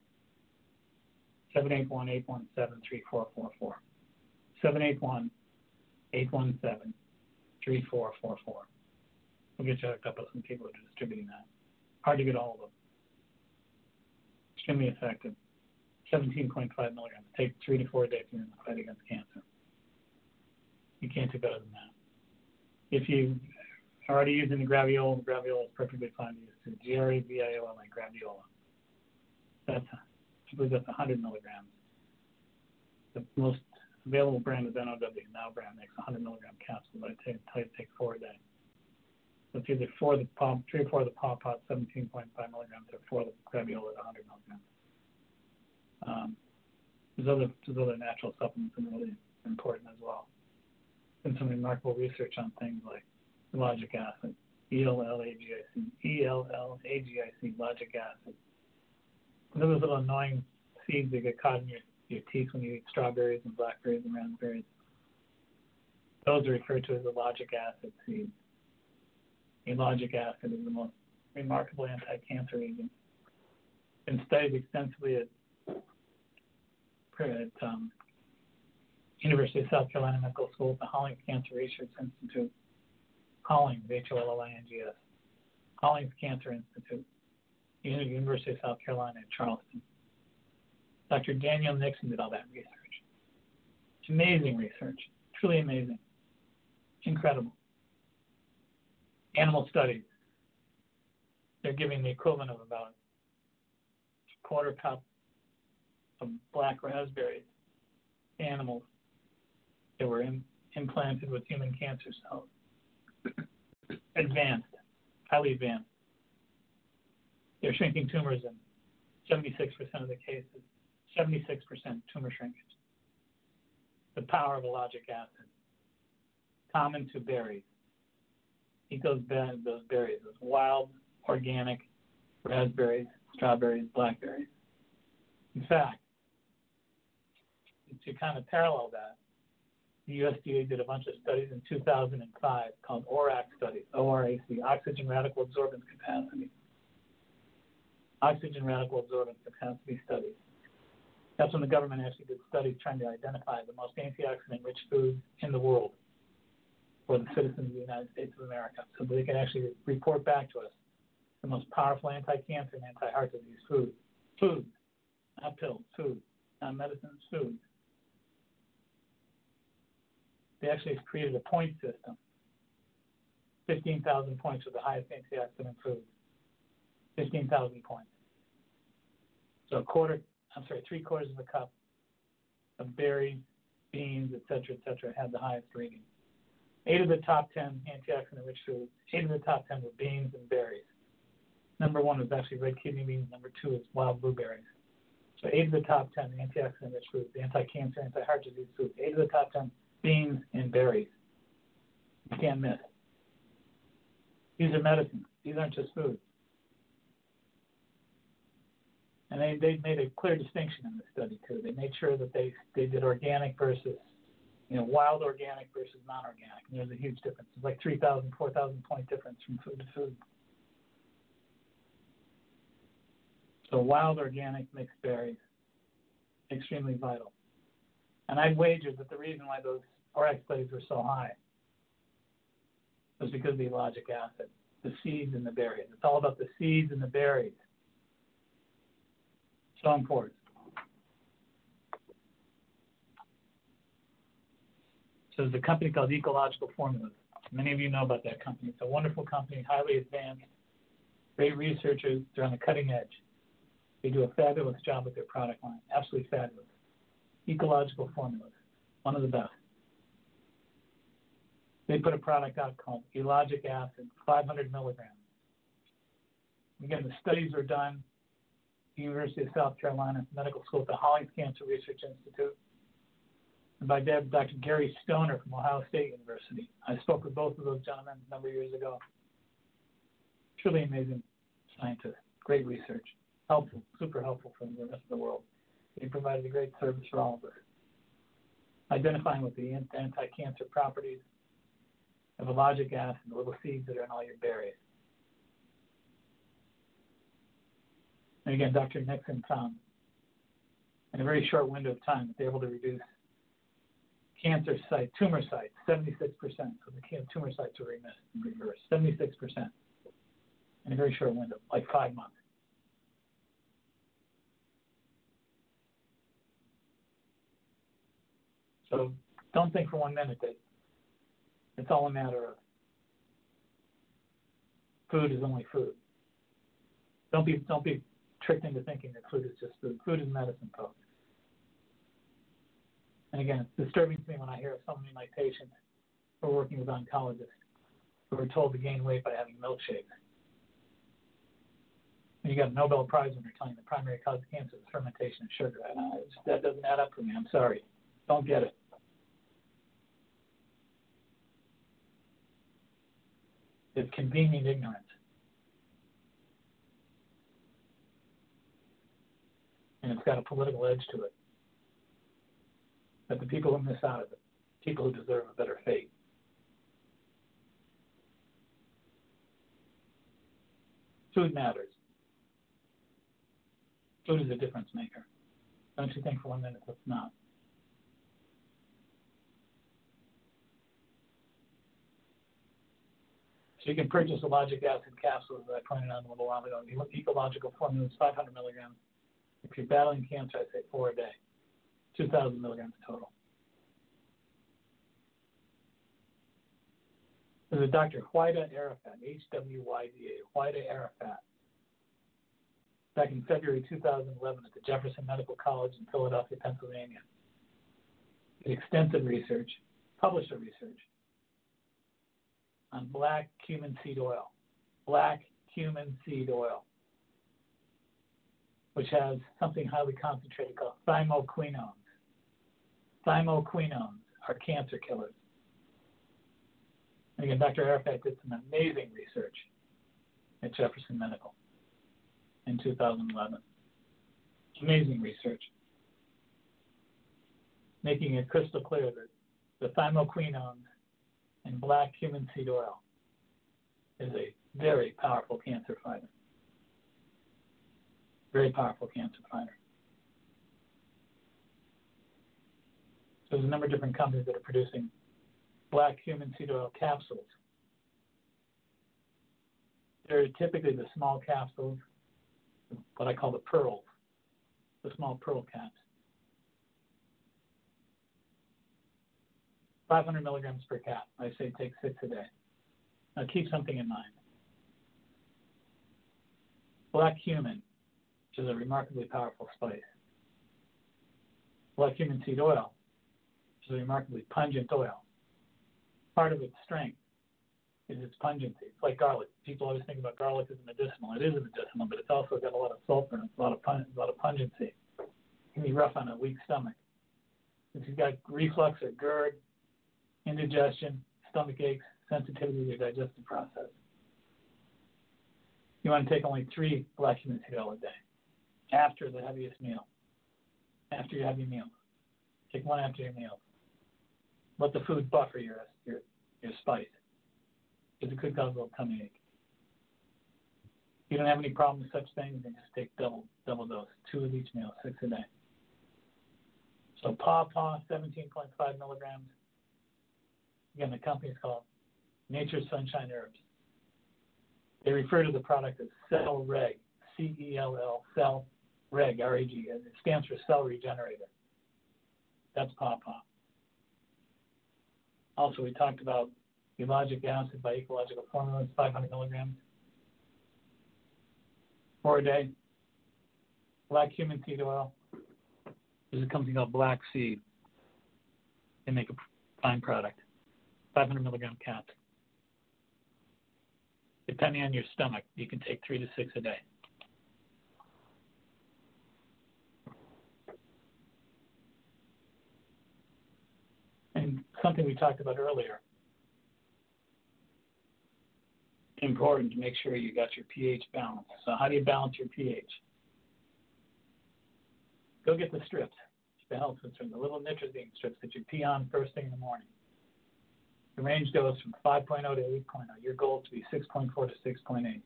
781 817 3444. 781 817 3444. We'll get you hooked up with some people that are distributing that. Hard to get a hold of. Extremely effective. 17.5 milligrams. Take three to four days in the fight against cancer. You can't do better than that. If you already using the graviola, the graviola is perfectly fine to use too. G-R-A-V-I-O-L-A, graviola. That's, I believe that's 100 milligrams. The most available brand is NOW. Now brand makes 100 milligram capsule, but I tell you take four a day. So it's either four the pop, three or four of the pop pot, 17.5 milligrams, or four of the graviola at 100 milligrams. Um, there's other there's other natural supplements that are really important as well. Been some remarkable research on things like ellagic acid, E-L-L-A-G-I-C, E-L-L-A-G-I-C, ellagic acid. Those little annoying seeds that get caught in your, your teeth when you eat strawberries and blackberries and raspberries. Those are referred to as ellagic acid seeds. Ellagic acid is the most remarkable anti-cancer agent. Been studied extensively at at um, University of South Carolina Medical School at the Hollings Cancer Research Institute. Hollings, H-O-L-L-I-N-G-S. Hollings Cancer Institute, University of South Carolina at Charleston. Dr. Daniel Nixon did all that research. It's amazing research, truly amazing, incredible. Animal studies. They're giving the equivalent of about a quarter cup of black raspberries animals that were in, implanted with human cancer cells. Advanced, highly advanced. They're shrinking tumors in 76% of the cases, 76% tumor shrinkage. The power of ellagic acid, common to berries. Eat those, those berries, those wild, organic raspberries, strawberries, blackberries. In fact, to kind of parallel that, the USDA did a bunch of studies in 2005 called ORAC studies, O-R-A-C, oxygen radical absorbance capacity. Oxygen radical absorbance capacity studies. That's when the government actually did studies trying to identify the most antioxidant-rich foods in the world for the citizens of the United States of America, so they can actually report back to us the most powerful anti-cancer and anti-heart disease foods. Food, not pills, food, not medicines, food. They actually created a point system. 15,000 points for the highest antioxidant foods. 15,000 points. So a quarter, I'm sorry, three quarters of a cup of berries, beans, etc., etc., had the highest rating. Eight of the top 10 antioxidant-rich foods, eight of the top 10 were beans and berries. Number one was actually red kidney beans. Number two is wild blueberries. So eight of the top 10 antioxidant-rich foods, the anti-cancer, anti-heart disease foods. Eight of the top 10 beans, and berries. You can't miss. These are medicines. These aren't just food. And they, they made a clear distinction in the study too. They made sure that they they did organic versus you know wild organic versus non-organic. And there's a huge difference. It's like 3,000, 4,000 point difference from food to food. So wild organic mixed berries, extremely vital. And I'd wager that the reason why those ORAC studies were so high was because of the ellagic acid, the seeds and the berries. It's all about the seeds and the berries. So important. So there's a company called Ecological Formulas. Many of you know about that company. It's a wonderful company, highly advanced, great researchers. They're on the cutting edge. They do a fabulous job with their product line. Absolutely fabulous. Ecological Formulas, one of the best. They put a product out called ellagic acid, 500 milligrams. Again, the studies were done University of South Carolina Medical School at the Hollings Cancer Research Institute, and by Dr. Gary Stoner from Ohio State University. I spoke with both of those gentlemen a number of years ago. Truly amazing scientists, great research, helpful, super helpful for the rest of the world. They provided a great service for all of us. Identifying with the anti-cancer properties of ellagic acid, and the little seeds that are in all your berries. And again, Dr. Nixon found in a very short window of time that they're able to reduce cancer site, tumor sites, 76%. So the tumor sites are reversed, 76% in a very short window, like five months. So don't think for one minute that it's all a matter of food is only food. Don't be don't be tricked into thinking that food is just food. Food is medicine, folks. And again, it's disturbing to me when I hear of so many of my patients who are working with oncologists who are told to gain weight by having milkshakes. And you got a Nobel Prize winner telling the primary cause of cancer is fermentation of sugar. I, that doesn't add up for me. I'm sorry. Don't get it. It's convenient ignorance. And it's got a political edge to it. But the people who miss out of it, people who deserve a better fate. Food matters. Food is a difference maker. Don't you think for one minute it's not? So you can purchase ellagic acid capsules that I pointed out a little while ago. The ecological formula is 500 milligrams. If you're battling cancer, I say four a day, 2,000 milligrams total. There's a Dr. Hwyda Arafat, H-W-Y-D-A, Hwyda Arafat, back in February 2011 at the Jefferson Medical College in Philadelphia, Pennsylvania. Extensive research, published research on black cumin seed oil. Black cumin seed oil, which has something highly concentrated called thymoquinones. Thymoquinones are cancer killers. Again, Dr. Arafat did some amazing research at Jefferson Medical in 2011. Amazing research. Making it crystal clear that the thymoquinones and black cumin seed oil is a very powerful cancer fighter. Very powerful cancer fighter. So there's a number of different companies that are producing black cumin seed oil capsules. They're typically the small capsules, what I call the pearls, the small pearl caps. 500 milligrams per cap. I say take six a day. Now keep something in mind. Black cumin, which is a remarkably powerful spice. Black cumin seed oil, which is a remarkably pungent oil. Part of its strength is its pungency. It's like garlic. People always think about garlic as a medicinal. It is a medicinal, but it's also got a lot of sulfur and a lot of pun- a lot of pungency. It can be rough on a weak stomach. If you've got reflux or GERD, indigestion, stomach aches, sensitivity to your digestive process. You want to take only three cumin seed a day after the heaviest meal. After your heavy meal. Take one after your meal. Let the food buffer your your, your spice. Because it could cause a little tummy ache. If you don't have any problem with such things, then just take double double dose, two of each meal, six a day. So Paw Paw, 17.5 milligrams, Again, the company is called Nature Sunshine Herbs. They refer to the product as Cell Reg, C E L L, Cell Reg, R A G, and it stands for Cell Regenerator. That's Pawpaw. Also, we talked about ellagic acid by ecological formulas, 500 milligrams for a day. Black cumin seed oil. There's a company called Black Seed. They make a fine product. 500 milligram caps. Depending on your stomach, you can take three to six a day. And something we talked about earlier. Important to make sure you got your pH balanced. So how do you balance your pH? Go get the strips, the health concern, the little nitrazine strips that you pee on first thing in the morning. The range goes from 5.0 to 8.0. Your goal is to be 6.4 to 6.8.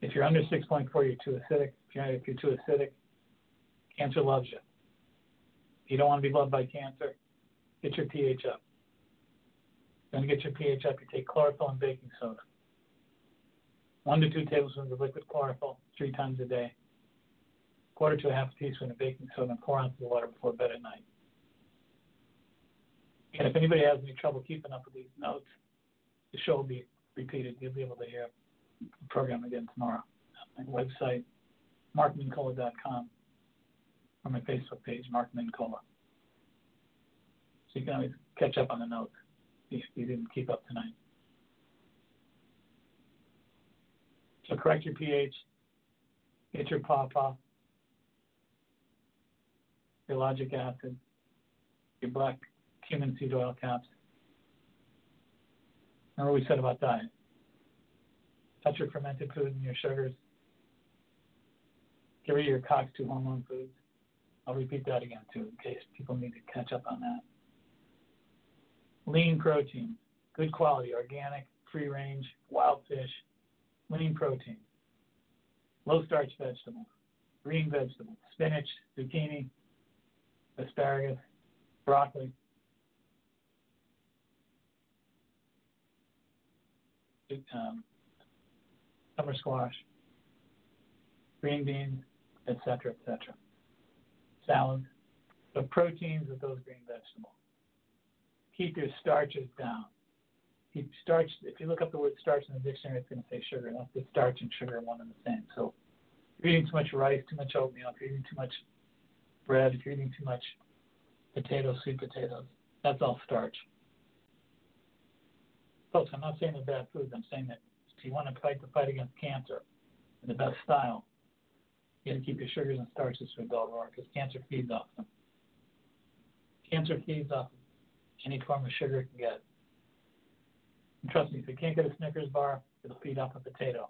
If you're under 6.4, you're too acidic. If you're, if you're too acidic, cancer loves you. If you don't want to be loved by cancer, get your pH up. Then to get your pH up, you take chlorophyll and baking soda. One to two tablespoons of liquid chlorophyll three times a day. Quarter to a half a teaspoon of baking soda and four ounces of water before bed at night. And if anybody has any trouble keeping up with these notes, the show will be repeated. You'll be able to hear the program again tomorrow. My website, markmincolla.com, or my Facebook page, Mark Mincolla. So you can always catch up on the notes if you didn't keep up tonight. So correct your pH, get your pawpaw, your ellagic acid, your black cumin seed oil caps. Remember what we said about diet. Touch your fermented foods and your sugars. Get rid of your COX-2 hormone foods. I'll repeat that again too, in case people need to catch up on that. Lean protein, good quality, organic, free range, wild fish, lean protein. Low starch vegetables, green vegetables, spinach, zucchini, asparagus, broccoli, um, summer squash, green beans, etc., etc. Salads. The proteins of those green vegetables. Keep your starches down. Keep starch. If you look up the word starch in the dictionary, it's going to say sugar. That's the starch and sugar are one and the same. So, if you're eating too much rice, too much oatmeal, if you're eating too much bread, if you're eating too much potatoes, sweet potatoes, that's all starch. I'm not saying they're bad foods. I'm saying that if you want to fight the fight against cancer in the best style, you got to keep your sugars and starches to a dull roar because cancer feeds off them. Cancer feeds off any form of sugar it can get. And trust me, if you can't get a Snickers bar, it'll feed off a potato.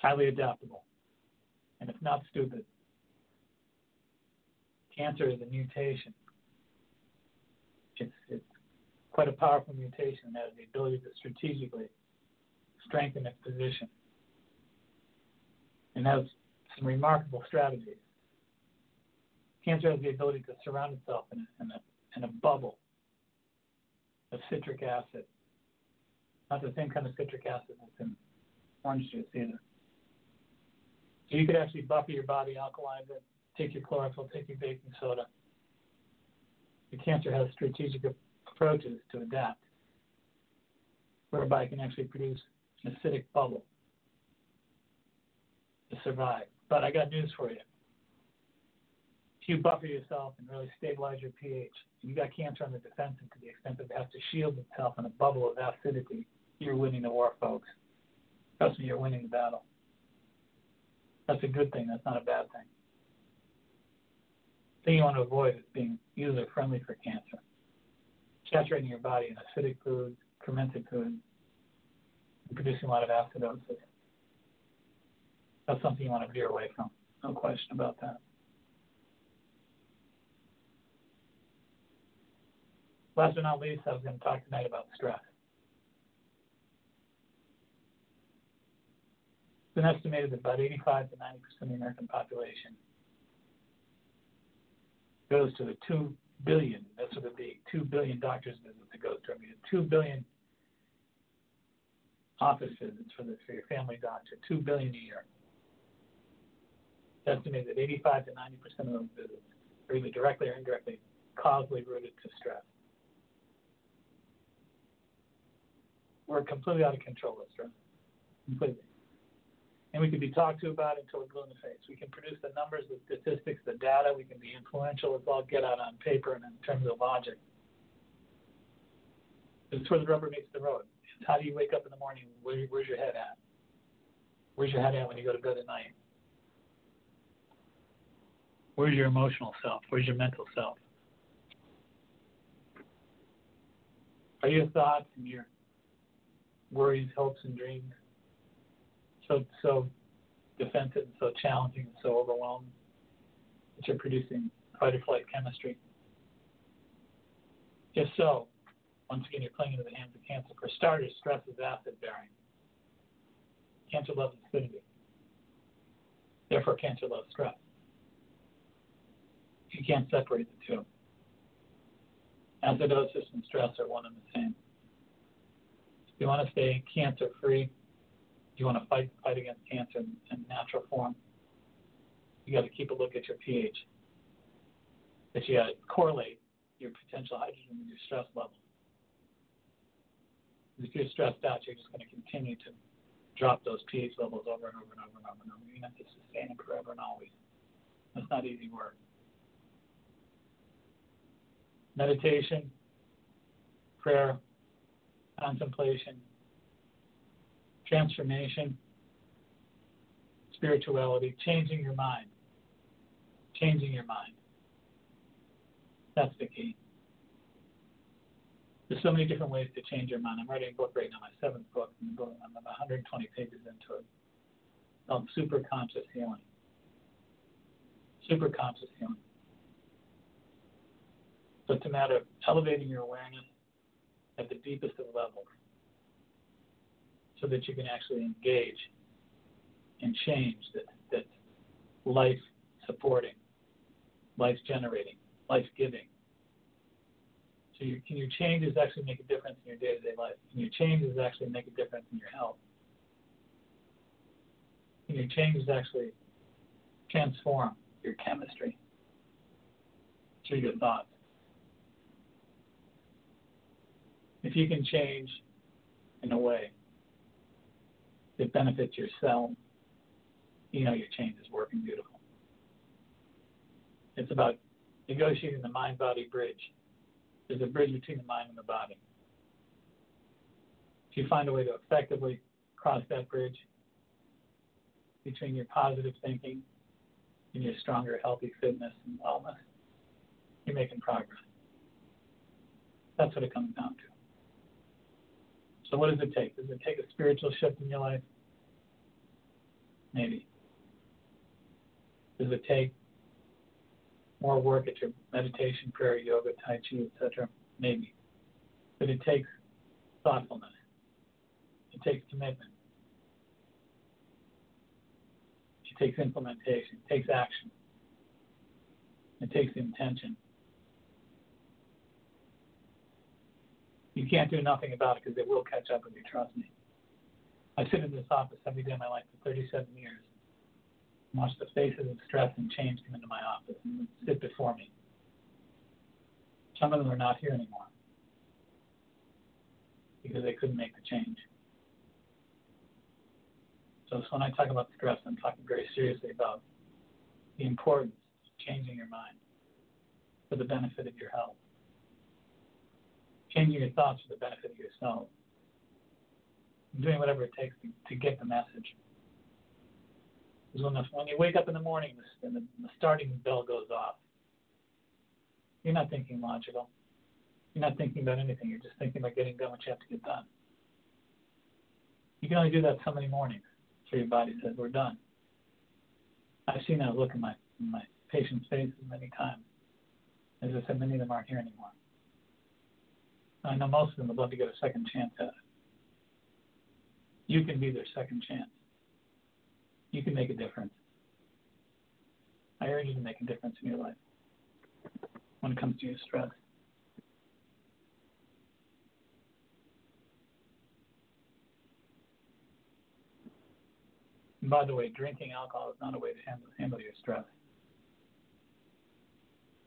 Highly adaptable. And it's not stupid. Cancer is a mutation. It's, it's quite a powerful mutation that has the ability to strategically strengthen its position and has some remarkable strategies. Cancer has the ability to surround itself in a, in a, in a bubble of citric acid. Not the same kind of citric acid that's in orange juice either. So you could actually buffer your body, alkalize it, take your chlorophyll, take your baking soda. The cancer has strategic approaches to adapt, whereby it can actually produce an acidic bubble to survive. But I got news for you. If you buffer yourself and really stabilize your pH, you got cancer on the defensive to the extent that it has to shield itself in a bubble of acidity, you're winning the war, folks. Trust me, you're winning the battle. That's a good thing. That's not a bad thing. The thing you want to avoid is being user friendly for cancer. Saturating your body in acidic foods, fermented foods, and producing a lot of acidosis. That's something you want to veer away from. No question about that. Last but not least, I was going to talk tonight about stress. It's been estimated that about 85 to 90 percent of the American population goes to the two billion. That's what it'd be. Two billion doctors visits that goes to. I mean, two billion office visits for the for your family doctor. Two billion a year. Estimated that 85 to 90 percent of those visits are either directly or indirectly causally rooted to stress. We're completely out of control with stress. Completely. And we can be talked to about until we're blue in the face. We can produce the numbers, the statistics, the data. We can be influential. It's all get out on paper and in terms of logic. It's where the rubber meets the road. It's how do you wake up in the morning? Where, where's your head at? Where's your head at when you go to bed at night? Where's your emotional self? Where's your mental self? Are your thoughts and your worries, hopes, and dreams so so defensive and so challenging and so overwhelmed that you're producing fight or flight chemistry? If so, once again, you're playing into the hands of cancer. For starters, stress is acid bearing. Cancer loves acidity. Therefore, cancer loves stress. You can't separate the two. Acidosis and stress are one and the same. If you want to stay cancer free, you want to fight fight against cancer in, in natural form, you got to keep a look at your pH. That you got to correlate your potential hydrogen with your stress level. If you're stressed out, you're just going to continue to drop those pH levels over and over and over and over and over. To have to sustain them forever and always. That's not easy work. Meditation, prayer, contemplation, transformation, spirituality, changing your mind. Changing your mind. That's the key. There's so many different ways to change your mind. I'm writing a book right now, my seventh book. I'm about 120 pages into it. Called Super Conscious Healing. Super Conscious Healing. So it's a matter of elevating your awareness at the deepest of levels so that you can actually engage and change that, that's life supporting, life generating, life giving. So you, can your changes actually make a difference in your day to day life? Can your changes actually make a difference in your health? Can your changes actually transform your chemistry through your thoughts? If you can change in a way that benefits yourself, you know your change is working beautiful. It's about negotiating the mind body bridge. There's a bridge between the mind and the body. If you find a way to effectively cross that bridge between your positive thinking and your stronger, healthy fitness and wellness, you're making progress. That's what it comes down to. So what does it take? Does it take a spiritual shift in your life? Maybe. Does it take more work at your meditation, prayer, yoga, tai chi, etc.? Maybe. But it takes thoughtfulness. It takes commitment. It takes implementation. It takes action. It takes intention. You can't do nothing about it because it will catch up with you, trust me. I sit in this office every day of my life for 37 years and watch the faces of stress and change come into my office and sit before me. Some of them are not here anymore because they couldn't make the change. So when I talk about stress, I'm talking very seriously about the importance of changing your mind for the benefit of your health changing your thoughts for the benefit of yourself, doing whatever it takes to, to get the message. Because when, the, when you wake up in the morning and the, the starting bell goes off, you're not thinking logical. You're not thinking about anything. You're just thinking about getting done what you have to get done. You can only do that so many mornings so your body says, we're done. I've seen that look in my, in my patients' faces many times. As I said, many of them aren't here anymore. I know most of them would love to get a second chance at it. You can be their second chance. You can make a difference. I urge you to make a difference in your life. when it comes to your stress. By the way, drinking alcohol is not a way to handle, handle your stress.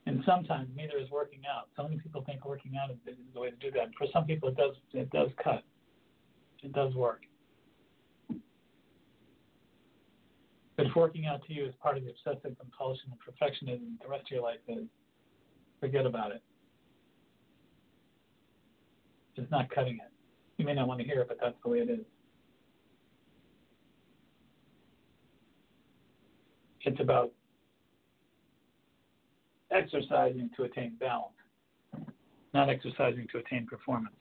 And sometimes neither is working out. So many people think working out is, is the way to do that. For some people, it does it does cut. It does work. But if working out to you is part of the obsessive compulsion and perfectionism the rest of your life is, forget about it. It's not cutting it. You may not want to hear it, but that's the way it is. It's about exercising to attain balance, not exercising to attain performance.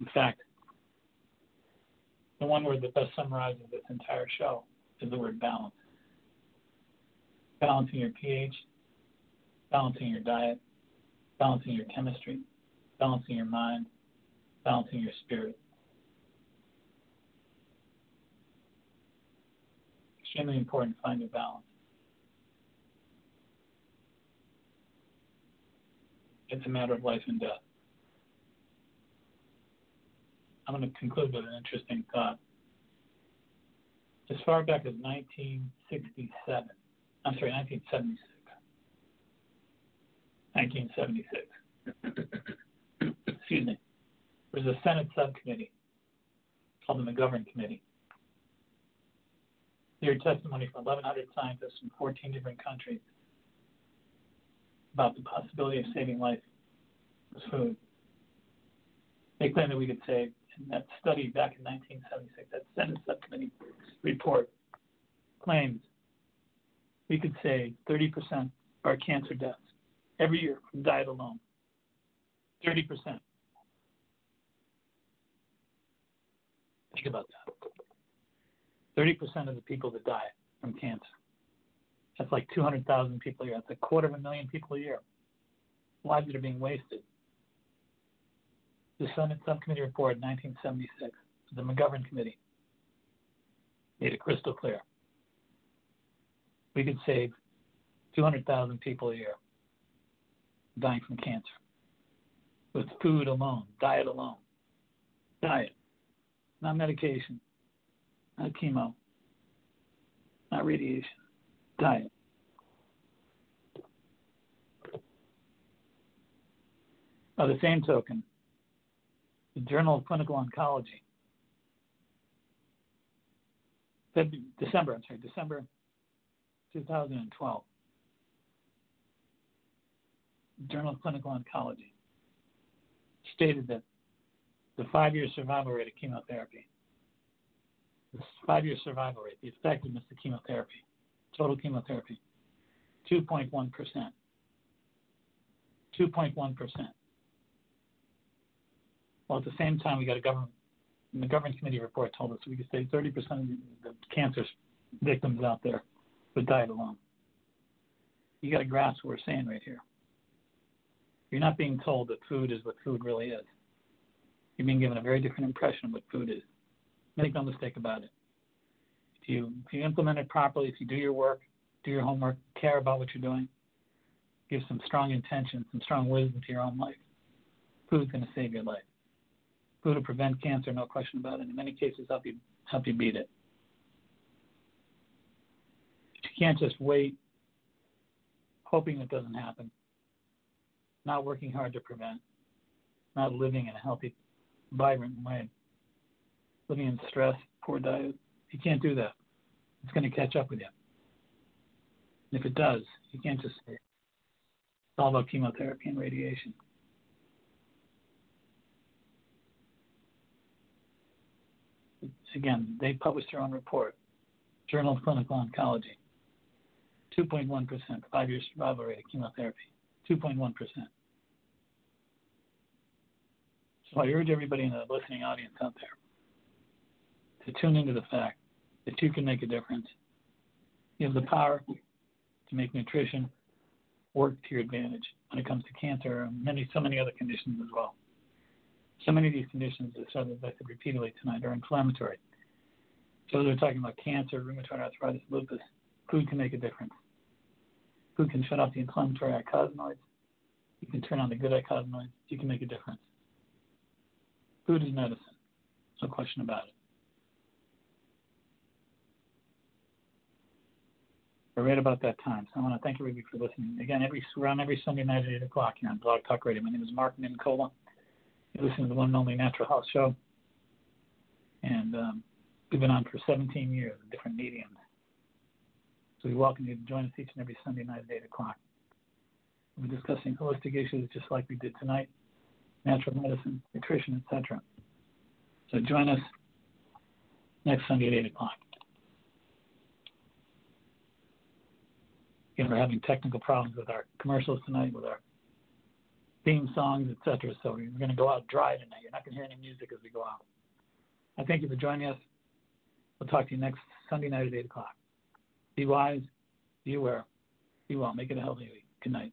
In fact, the one word that best summarizes this entire show is the word balance. Balancing your pH, balancing your diet, balancing your chemistry, balancing your mind, balancing your spirit. Extremely important to find your balance. It's a matter of life and death. I'm going to conclude with an interesting thought. As far back as 1967, I'm sorry, 1976. 1976. Excuse me. There was a Senate subcommittee called the McGovern Committee. They heard testimony from 1,100 scientists from 14 different countries about the possibility of saving life with food. They claim that we could save in that study back in 1976, that Senate subcommittee report claims we could save 30% of our cancer deaths every year from diet alone. 30%. Think about that. 30% of the people that die from cancer. That's like 200,000 people a year. That's a quarter of a million people a year. Lives that are being wasted the Senate Subcommittee report in 1976, the McGovern Committee, made it crystal clear. We could save 200,000 people a year dying from cancer with food alone, diet alone. Diet, not medication, not chemo, not radiation, By the same token, the Journal of Clinical Oncology. February, December, I'm sorry, December 2012. Journal of Clinical Oncology stated that the five-year survival rate of chemotherapy, the five-year survival rate, the effectiveness of chemotherapy, total chemotherapy, 2.1%. 2.1%. Well, at the same time, we got a government, the government committee report told us we could save 30% of the cancer victims out there with diet alone. You got to grasp what we're saying right here. You're not being told that food is what food really is. You're being given a very different impression of what food is. Make no mistake about it. You if you implement it properly, if you do your work, do your homework, care about what you're doing, give some strong intention, some strong wisdom to your own life, food's going to save your life food to prevent cancer, no question about it. In many cases, help you help you beat it. you can't just wait, hoping it doesn't happen, not working hard to prevent, not living in a healthy, vibrant way, living in stress, poor diet. You can't do that. It's going to catch up with you. And if it does, you can't just say it's all about chemotherapy and radiation. again, they published their own report, Journal of Clinical Oncology. 2.1%, five year survival rate of chemotherapy. 2.1%. So I urge everybody in the listening audience out there to tune into the fact that two can make a difference. You have the power to make nutrition work to your advantage when it comes to cancer and many, so many other conditions as well. So many of these conditions, as I said repeatedly tonight, are inflammatory. So they're talking about cancer, rheumatoid arthritis, lupus. Food can make a difference. Food can shut off the inflammatory eicosanoids. You can turn on the good eicosanoids. You can make a difference. Food is medicine. No question about it. Right about that time. So I want to thank everybody for listening. Again, every around every Sunday night at 8 o'clock here on Blog Talk Radio. My name is Mark Mincolla. You're listening to the one and only Natural Health Show. And um, we've been on for 17 years in different mediums. So we welcome you to join us each and every Sunday night at 8 o'clock. We'll be discussing holistic issues just like we did tonight, natural medicine, nutrition, etc. So join us next Sunday at 8 o'clock. We're having technical problems with our commercials tonight, with our theme songs, etc. So we're going to go out dry tonight. You're not going to hear any music as we go out. I thank you for joining us. We'll talk to you next Sunday night at 8 o'clock. Be wise, be aware, be well. Make it a healthy week. Good night.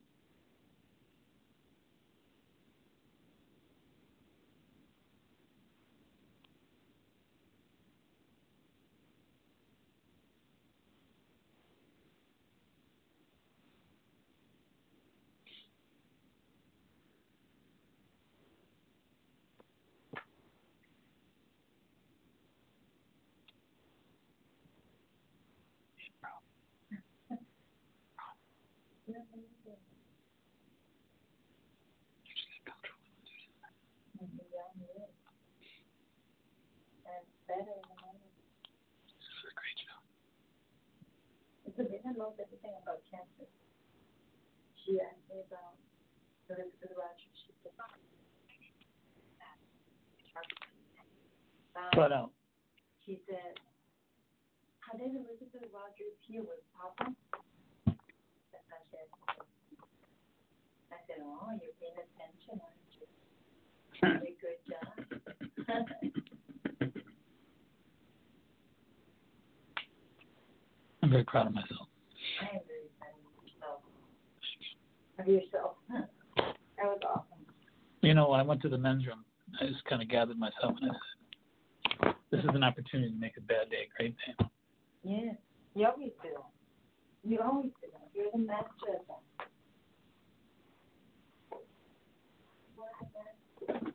Knows everything about cancer. Um, she asked me about the Elizabeth Roger. She said, Cut out. She said, how did Elizabeth Rogers here with Papa? I said, I said, oh, you're paying attention, aren't you? Hmm. Very good job. I'm very proud of myself. I am very proud of yourself. Of yourself. That was awesome. You know, I went to the men's room. I just kind of gathered myself and I said, this is an opportunity to make a bad day a great day. Yes, you always do. You always do. You're the master of that. It